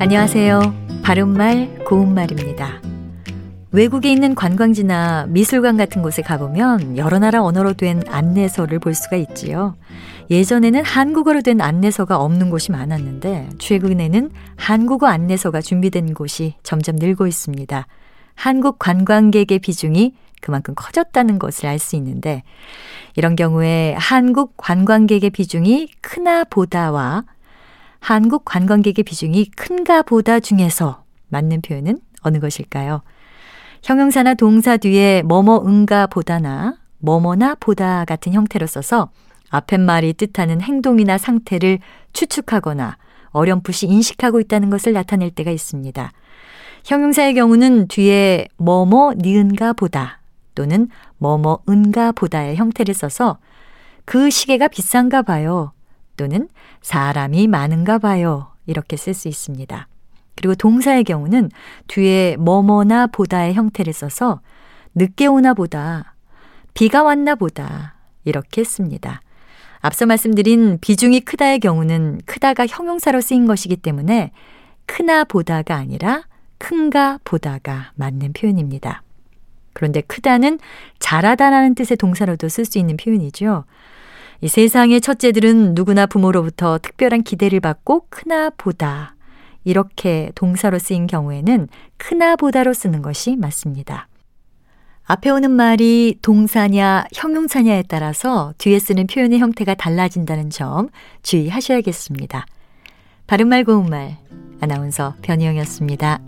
안녕하세요. 바른말 고운말입니다. 외국에 있는 관광지나 미술관 같은 곳에 가보면 여러 나라 언어로 된 안내서를 볼 수가 있지요. 예전에는 한국어로 된 안내서가 없는 곳이 많았는데 최근에는 한국어 안내서가 준비된 곳이 점점 늘고 있습니다. 한국 관광객의 비중이 그만큼 커졌다는 것을 알 수 있는데 이런 경우에 한국 관광객의 비중이 크나 보다와 한국 관광객의 비중이 큰가 보다 중에서 맞는 표현은 어느 것일까요? 형용사나 동사 뒤에 뭐뭐 응가 보다나 뭐뭐나 보다 같은 형태로 써서 앞에 말이 뜻하는 행동이나 상태를 추측하거나 어렴풋이 인식하고 있다는 것을 나타낼 때가 있습니다. 형용사의 경우는 뒤에 뭐뭐 니은가 보다 또는 뭐뭐 은가 보다의 형태를 써서 그 시계가 비싼가 봐요 또는 사람이 많은가 봐요 이렇게 쓸 수 있습니다. 그리고 동사의 경우는 뒤에 뭐뭐나 보다의 형태를 써서 늦게 오나 보다, 비가 왔나 보다 이렇게 씁니다. 앞서 말씀드린 비중이 크다의 경우는 크다가 형용사로 쓰인 것이기 때문에 크나 보다가 아니라 큰가 보다가 맞는 표현입니다. 그런데 크다는 잘하다라는 뜻의 동사로도 쓸 수 있는 표현이죠. 이 세상의 첫째들은 누구나 부모로부터 특별한 기대를 받고 크나 보다 이렇게 동사로 쓰인 경우에는 크나 보다로 쓰는 것이 맞습니다. 앞에 오는 말이 동사냐 형용사냐에 따라서 뒤에 쓰는 표현의 형태가 달라진다는 점 주의하셔야겠습니다. 바른말 고운말 아나운서 변희영이었습니다.